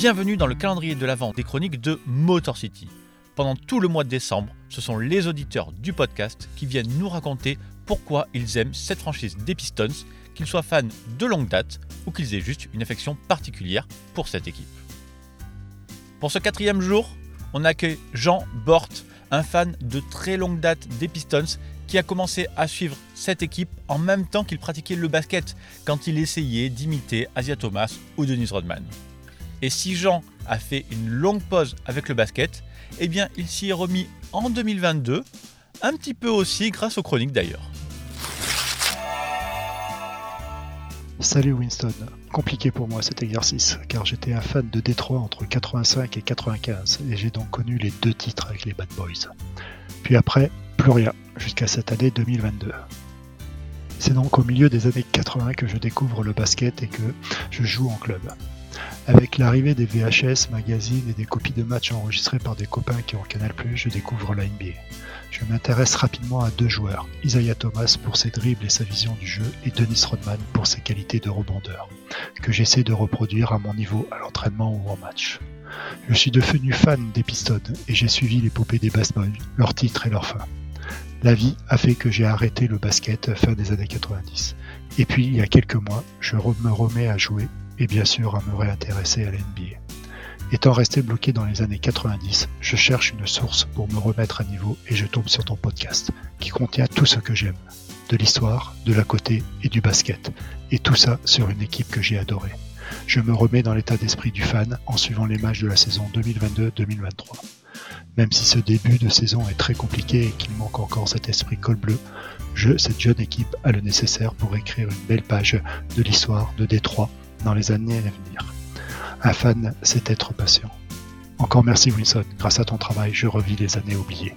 Bienvenue dans le calendrier de l'avant des chroniques de Motor City. Pendant tout le mois de décembre, ce sont les auditeurs du podcast qui viennent nous raconter pourquoi ils aiment cette franchise des Pistons, qu'ils soient fans de longue date ou qu'ils aient juste une affection particulière pour cette équipe. Pour ce quatrième jour, on accueille Jean Bort, un fan de très longue date des Pistons qui a commencé à suivre cette équipe en même temps qu'il pratiquait le basket quand il essayait d'imiter Asia Thomas ou Denise Rodman. Et si Jean a fait une longue pause avec le basket, eh bien il s'y est remis en 2022, un petit peu aussi grâce aux chroniques d'ailleurs. Salut Winston. Compliqué pour moi cet exercice, car j'étais un fan de Détroit entre 85 et 95, et j'ai donc connu les deux titres avec les Bad Boys. Puis après, plus rien, jusqu'à cette année 2022. C'est donc au milieu des années 80 que je découvre le basket et que je joue en club. Avec l'arrivée des VHS, magazines et des copies de matchs enregistrés par des copains qui ont Canal+, je découvre la NBA. Je m'intéresse rapidement à deux joueurs, Isaiah Thomas pour ses dribbles et sa vision du jeu, et Dennis Rodman pour ses qualités de rebondeur, que j'essaie de reproduire à mon niveau à l'entraînement ou en match. Je suis devenu fan des et j'ai suivi l'épopée des basketball, leurs titres et leurs fins. La vie a fait que j'ai arrêté le basket fin des années 90. Et puis, il y a quelques mois, je me remets à jouer et bien sûr à me réintéresser à l'NBA. Étant resté bloqué dans les années 90, je cherche une source pour me remettre à niveau et je tombe sur ton podcast, qui contient tout ce que j'aime, de l'histoire, de la côté et du basket, et tout ça sur une équipe que j'ai adorée. Je me remets dans l'état d'esprit du fan en suivant les matchs de la saison 2022-2023. Même si ce début de saison est très compliqué et qu'il manque encore cet esprit col bleu, je, cette jeune équipe a le nécessaire pour écrire une belle page de l'histoire de Détroit dans les années à venir. Un fan, c'est être patient. Encore merci Wilson, grâce à ton travail, je revis les années oubliées.